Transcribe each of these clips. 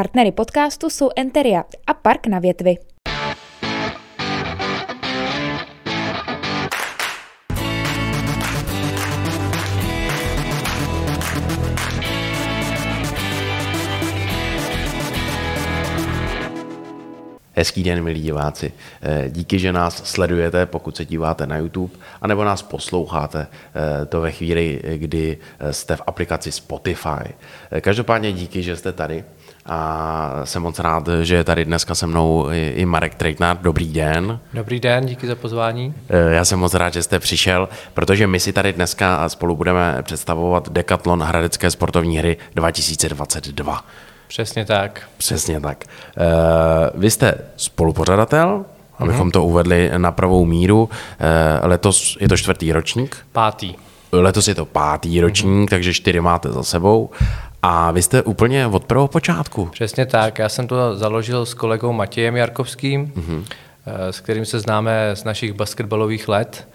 Partnery podcastu jsou Enteria a Park na větvi. Hezký den, milí diváci. Eh, díky, že nás sledujete, pokud se díváte na YouTube, anebo nás posloucháte eh, to ve chvíli, kdy eh, jste v aplikaci Spotify. Každopádně díky, že jste tady a jsem moc rád, že je tady dneska se mnou i Marek Trejtnár. Dobrý den. Dobrý den, díky za pozvání. Já jsem moc rád, že jste přišel, protože my si tady dneska spolu budeme představovat Decathlon Hradecké sportovní hry 2022. Přesně tak. Přesně tak. Uh, vy jste spolupořadatel, abychom mm-hmm. to uvedli na pravou míru. Uh, letos je to čtvrtý ročník. Pátý. Letos je to pátý ročník, mm-hmm. takže čtyři máte za sebou. A vy jste úplně od prvého počátku. Přesně tak. Já jsem to založil s kolegou Matějem Jarkovským, mm-hmm. s kterým se známe z našich basketbalových let.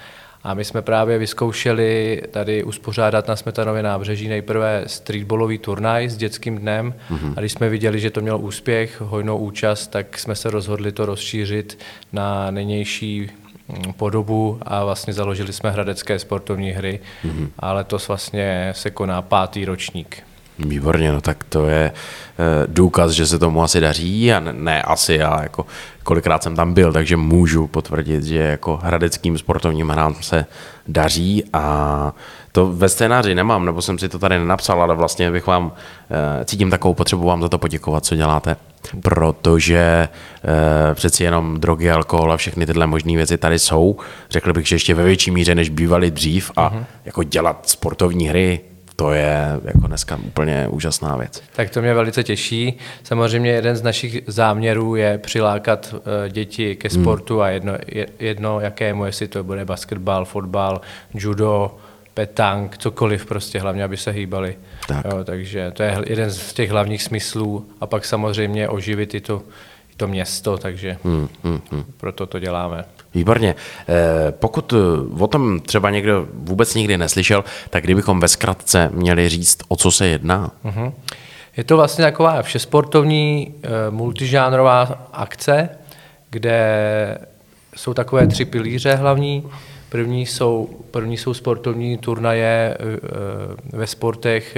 A my jsme právě vyzkoušeli tady uspořádat na Smetanově nábřeží nejprve streetballový turnaj s dětským dnem mm-hmm. a když jsme viděli, že to mělo úspěch, hojnou účast, tak jsme se rozhodli to rozšířit na nynější mm, podobu a vlastně založili jsme hradecké sportovní hry mm-hmm. a letos vlastně se koná pátý ročník. Výborně, no tak to je eh, důkaz, že se tomu asi daří a ne, ne asi, ale jako kolikrát jsem tam byl, takže můžu potvrdit, že jako hradeckým sportovním hrám se daří a to ve scénáři nemám, nebo jsem si to tady nenapsal, ale vlastně bych vám, eh, cítím takovou potřebu vám za to poděkovat, co děláte, protože eh, přeci jenom drogy, alkohol a všechny tyhle možné věci tady jsou. Řekl bych, že ještě ve větší míře, než bývaly dřív a uh-huh. jako dělat sportovní hry, to je jako dneska úplně úžasná věc. Tak to mě velice těší. Samozřejmě jeden z našich záměrů je přilákat eh, děti ke hmm. sportu hmm. a jedno, jedno jakému, jestli to bude basketbal, fotbal, judo, petang, cokoliv prostě, hlavně, aby se hýbali. Tak. Jo, takže to je jeden z těch hlavních smyslů a pak samozřejmě oživit i i to město, takže hmm, hmm, hmm. proto to děláme. Výborně. Eh, pokud eh, o tom třeba někdo vůbec nikdy neslyšel, tak kdybychom ve zkratce měli říct, o co se jedná? Uh-huh. Je to vlastně taková všesportovní eh, multižánrová akce, kde jsou takové tři pilíře hlavní. První jsou, první jsou sportovní turnaje ve sportech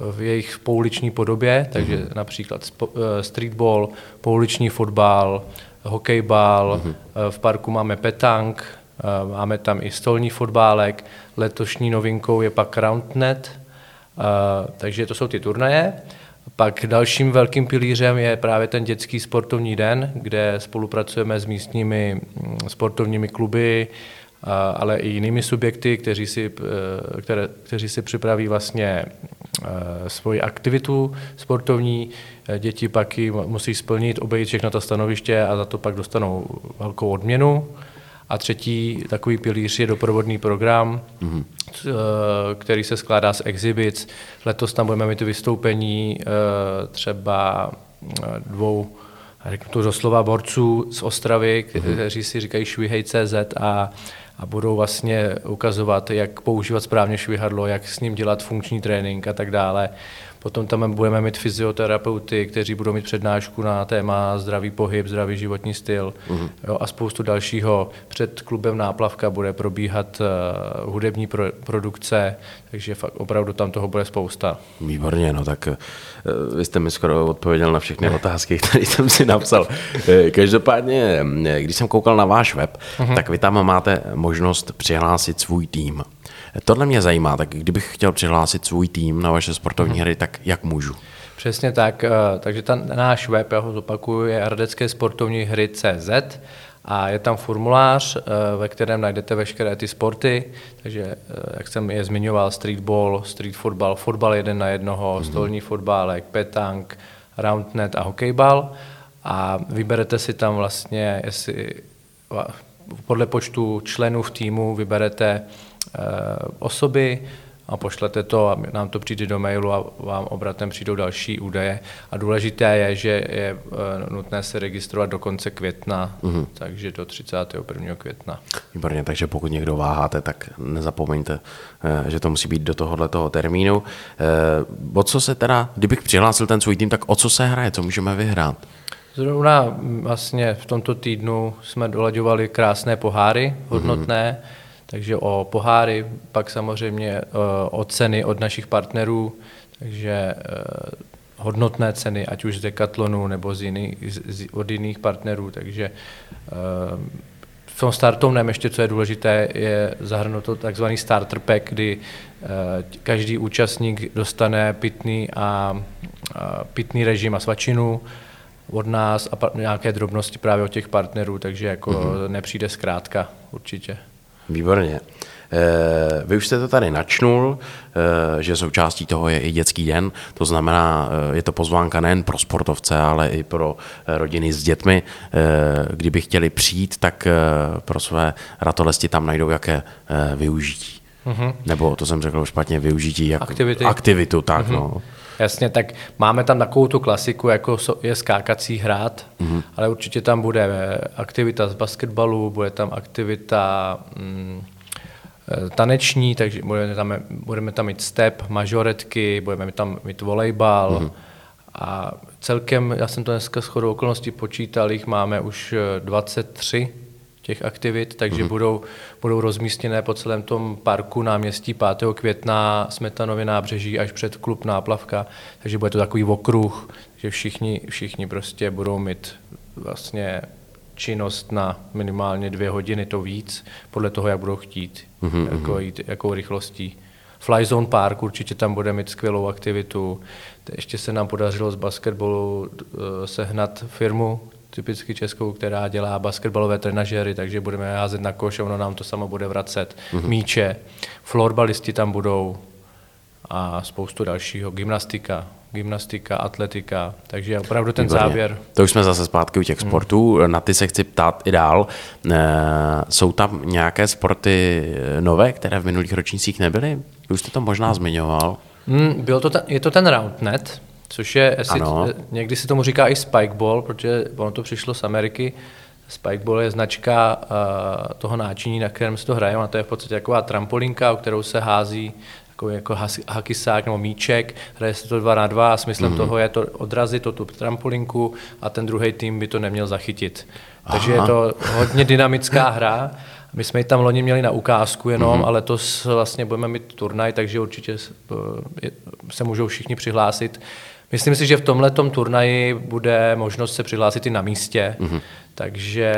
v jejich pouliční podobě, takže uh-huh. například streetball, pouliční fotbal, hokejbal, mm-hmm. v parku máme petang, eh, máme tam i stolní fotbálek, letošní novinkou je pak Roundnet, eh, takže to jsou ty turnaje. Pak dalším velkým pilířem je právě ten dětský sportovní den, kde spolupracujeme s místními mm, sportovními kluby, ale i jinými subjekty, kteří si, které, kteří si připraví vlastně svoji aktivitu sportovní, děti pak ji musí splnit, obejít všechno to stanoviště a za to pak dostanou velkou odměnu. A třetí takový pilíř je doprovodný program, mm-hmm. který se skládá z exhibits. Letos tam budeme mít vystoupení eh, třeba eh, dvou, řeknu to doslova, borců z Ostravy, mhm. kteří si říkají CZ a a budou vlastně ukazovat, jak používat správně švihadlo, jak s ním dělat funkční trénink a tak dále. Potom tam budeme mít fyzioterapeuty, kteří budou mít přednášku na téma zdravý pohyb, zdravý životní styl uh-huh. jo, a spoustu dalšího. Před klubem Náplavka bude probíhat uh, hudební pro, produkce, takže fakt opravdu tam toho bude spousta. Výborně, no tak uh, vy jste mi skoro odpověděl na všechny otázky, které jsem si napsal. Eh, každopádně, když jsem koukal na váš web, uh-huh. tak vy tam máte možnost přihlásit svůj tým. Tohle mě zajímá, tak kdybych chtěl přihlásit svůj tým na vaše sportovní mhm. hry, tak jak můžu? Přesně tak, eh, takže ten náš web, já ho zopakuju, je radecké sportovní hry CZ a je tam formulář, eh, ve kterém najdete veškeré ty sporty, takže eh, jak jsem je zmiňoval, streetball, street football, fotbal jeden na jednoho, mm-hmm. stolní fotbálek, petang, roundnet a hokejbal a vyberete si tam vlastně, jestli podle počtu členů v týmu vyberete osoby, a pošlete to a nám to přijde do mailu a vám obratem přijdou další údaje. A důležité je, že je eh, nutné se registrovat do konce května, mm-hmm. takže do 31. května. Výborně, takže pokud někdo váháte, tak nezapomeňte, eh, že to musí být do tohohle toho termínu. O co se teda, kdybych přihlásil ten svůj tým, tak o co se hraje, co můžeme vyhrát? Zrovna mm, vlastně v tomto týdnu jsme dolaďovali krásné poháry hodnotné, mm-hmm takže o poháry, pak samozřejmě eh, o ceny od našich partnerů, takže eh, hodnotné ceny, ať už z Decathlonu nebo z jiný, z, od jiných partnerů, takže eh, v tom startovném ještě, co je důležité, je zahrnuto takzvaný starter pack, kdy každý účastník dostane pitný a, a pitný režim a svačinu od nás a nějaké drobnosti právě od těch partnerů, takže jako mm-hmm. nepřijde zkrátka určitě. Výborně. Eh, vy už jste to tady načnul, eh, že součástí toho je i dětský den, to znamená, eh, je to pozvánka nejen pro sportovce, ale i pro rodiny s dětmi. Kdyby chtěli přijít, tak pro své ratolesti tam najdou jaké využití. Mm-hmm. Nebo to jsem řekl špatně, využití jak Aktivity. aktivitu, tak mm-hmm. no. Jasně, tak máme tam takovou tu klasiku, jako je skákací hrát, mm-hmm. ale určitě tam bude eh, aktivita z basketbalu, bude tam aktivita mm, eh, taneční, takže budeme tam, budeme tam mít step, majoretky, budeme tam mít volejbal mm-hmm. a celkem, já jsem to dneska shodou okolností počítal, jich máme už 23 eh, těch aktivit, takže mm-hmm. budou, budou rozmístěné po celém tom parku náměstí 5. května, Smetanově nábřeží až před klub Náplavka, takže bude to takový okruh, že všichni, všichni prostě budou mít vlastně činnost na minimálně dvě hodiny, to víc, podle toho, jak budou chtít, mm-hmm. jako jít, jakou rychlostí. Fly Zone Park určitě tam bude mít skvělou aktivitu. Ještě se nám podařilo z basketbalu eh, sehnat firmu, typicky českou, která dělá basketbalové trenažery, takže budeme házet na koš a ono nám to samo bude vracet. Mm-hmm. Míče, florbalisti tam budou a spoustu dalšího, gymnastika, gymnastika, atletika, takže opravdu ten Výborně. záběr. To už jsme zase zpátky u těch hmm. sportů, na ty se chci ptát i dál. E, jsou tam nějaké sporty nové, které v minulých ročnících nebyly? Už jste to možná zmiňoval. Hmm, byl to ten, je to ten Roundnet, což je, asi, někdy se tomu říká i spikeball, protože ono to přišlo z Ameriky. Spikeball je značka uh, toho náčiní, na kterém se to hraje. Ona to je v podstatě taková trampolinka, o kterou se hází jako, jako hakisák nebo míček, hraje se to dva na dva a smyslem mm-hmm. toho je to odrazit to tu trampolinu a ten druhý tým by to neměl zachytit. Aha. Takže je to hodně dynamická hra. My jsme ji tam loni měli na ukázku jenom, mm-hmm. ale to vlastně budeme mít turnaj, takže určitě se můžou všichni přihlásit. Myslím si, že v tomhle turnaji bude možnost se přihlásit i na místě, mm-hmm. takže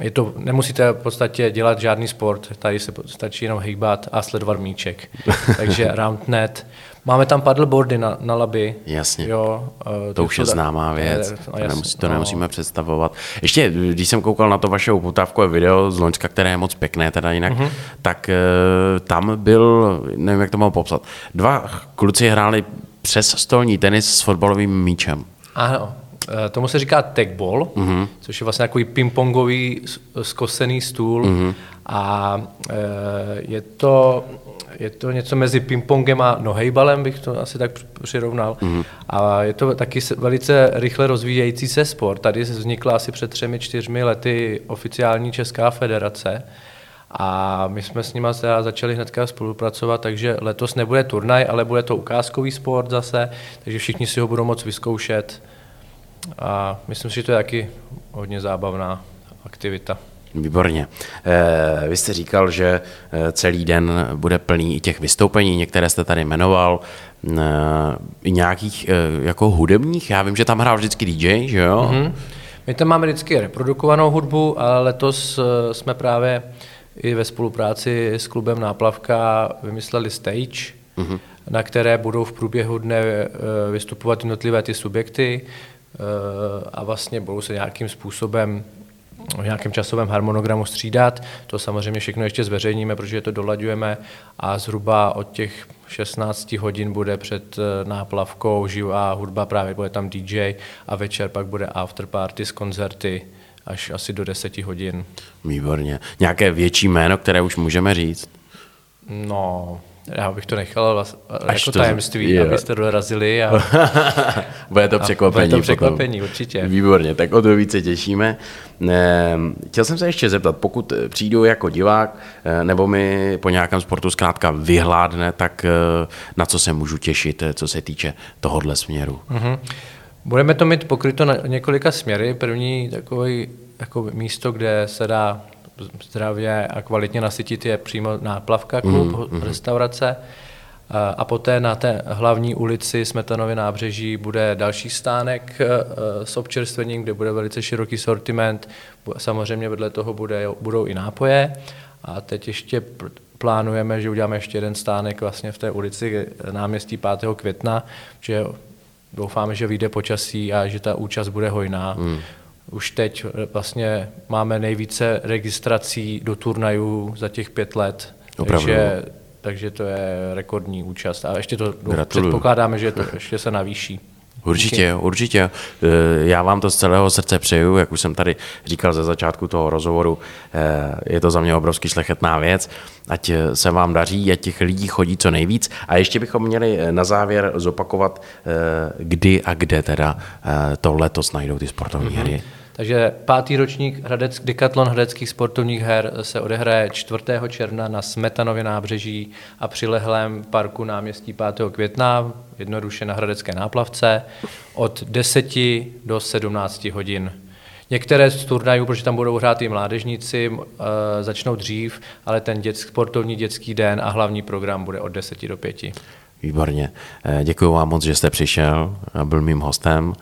je to, nemusíte v podstatě dělat žádný sport, tady se stačí jenom hýbat a sledovat míček. takže roundnet. Máme tam paddleboardy na, na laby. Jasně. Jo, uh, to už je známá věc. Je, to, nemusí, to no. nemusíme představovat. Ještě, když jsem koukal na to vaše uputávkové video z Loňska, které je moc pěkné, teda jinak, uh-huh. tak uh, tam byl, nevím, jak to mám popsat, dva kluci hráli přes stolní tenis s fotbalovým míčem. Ano, eh, tomu se říká tagball, uh-huh. což je vlastně takový pingpongový skosený stůl uh-huh. a je to je to něco mezi pingpongem a nohejbalem, bych to asi tak přirovnal. Mm-hmm. A je to taky velice rychle rozvíjející se sport. Tady vznikla asi před třemi, čtyřmi lety oficiální Česká federace. A my jsme s nimi začali hnedka spolupracovat, takže letos nebude turnaj, ale bude to ukázkový sport zase, takže všichni si ho budou moct vyzkoušet. A myslím si, že to je taky hodně zábavná aktivita. Výborně. Eh, vy jste říkal, že eh, celý den bude plný i těch vystoupení, některé jste tady jmenoval, eh, i nějakých jako hudebních, já vím, že tam hrál vždycky DJ, že jo? Mm-hmm. My tam máme vždycky reprodukovanou hudbu, ale letos jsme právě i ve spolupráci s klubem Náplavka vymysleli stage, mm-hmm. na které budou v průběhu dne vystupovat jednotlivé ty subjekty a vlastně budou se nějakým způsobem v nějakém časovém harmonogramu střídat. To samozřejmě všechno ještě zveřejníme, protože to dolaďujeme a zhruba od těch 16 hodin bude před eh, náplavkou živá hudba, právě bude tam DJ a večer pak bude after party s koncerty až asi do 10 hodin. Výborně. Nějaké větší jméno, které už můžeme říct? No, Já bych to nechal vlast, Až jako to- tajemství, jo. abyste dorazili a bude to A překvapení. bude to potom. překvapení, určitě. Výborně, tak o to více těšíme. Ehm, Chtěl jsem se ještě zeptat, pokud eh, přijdu jako divák, eh, nebo mi po nějakém sportu zkrátka vyhládne, tak eh, na co se můžu těšit, co se týče tohohle směru. Mhm. Budeme to mít pokryto na několika směry. První takový jako místo, kde se dá zdravě a kvalitně nasytit, je přímo náplavka, klub, mm, restaurace. A- poté na té hlavní ulici Smetanovy nábřeží bude další stánek eh, s občerstvením, kde bude velice široký sortiment. Samozřejmě vedle toho bude, budou i nápoje. A teď ještě plánujeme, že uděláme ještě jeden stánek vlastně v té ulici náměstí 5. května, že doufáme, že vyjde počasí a že ta účast bude hojná. Hmm. Už teď eh, vlastně máme nejvíce registrací do turnajů za těch pět let, Opravdu. takže, takže to je rekordní účast. A ještě to Gratuluju. předpokládáme, že to ještě se navýší. Určitě, určitě. Eh, Já vám to z celého srdce přeju, jak už jsem tady říkal ze začátku toho rozhovoru, eh, je to za mě obrovsky šlechetná věc, ať eh, se vám daří, ať těch lidí chodí co nejvíc. A ještě bychom měli na závěr zopakovat, kdy a kde teda to letos najdou ty sportovní hry. Takže pátý ročník Hradec, Decathlon hradeckých sportovních her se odehraje 4. června na Smetanově nábřeží a přilehlém parku náměstí 5. května, jednoduše na Hradecké náplavce, od 10 do 17 hodin. Některé z turnajů, protože tam budou hrát i mládežníci, e, začnou dřív, ale ten dět, sportovní dětský den a hlavní program bude od 10 do 5. Výborně. Eh, Děkuji vám moc, že jste přišel, a byl mým hostem.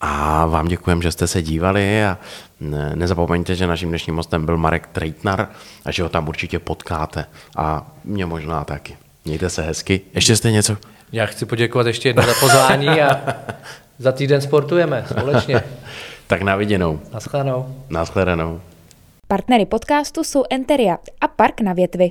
A vám děkujem, že jste se dívali a ne- nezapomeňte, že naším dnešním hostem byl Marek Treitnar a že ho tam určitě potkáte. A mě možná taky. Mějte se hezky. Ještě jste něco? Já chci poděkovat ještě jednou za pozvání a za týden sportujeme společně. Tak na viděnou. Naschledanou. Nashledanou. Partnery podcastu jsou Enteria a Park na větvi.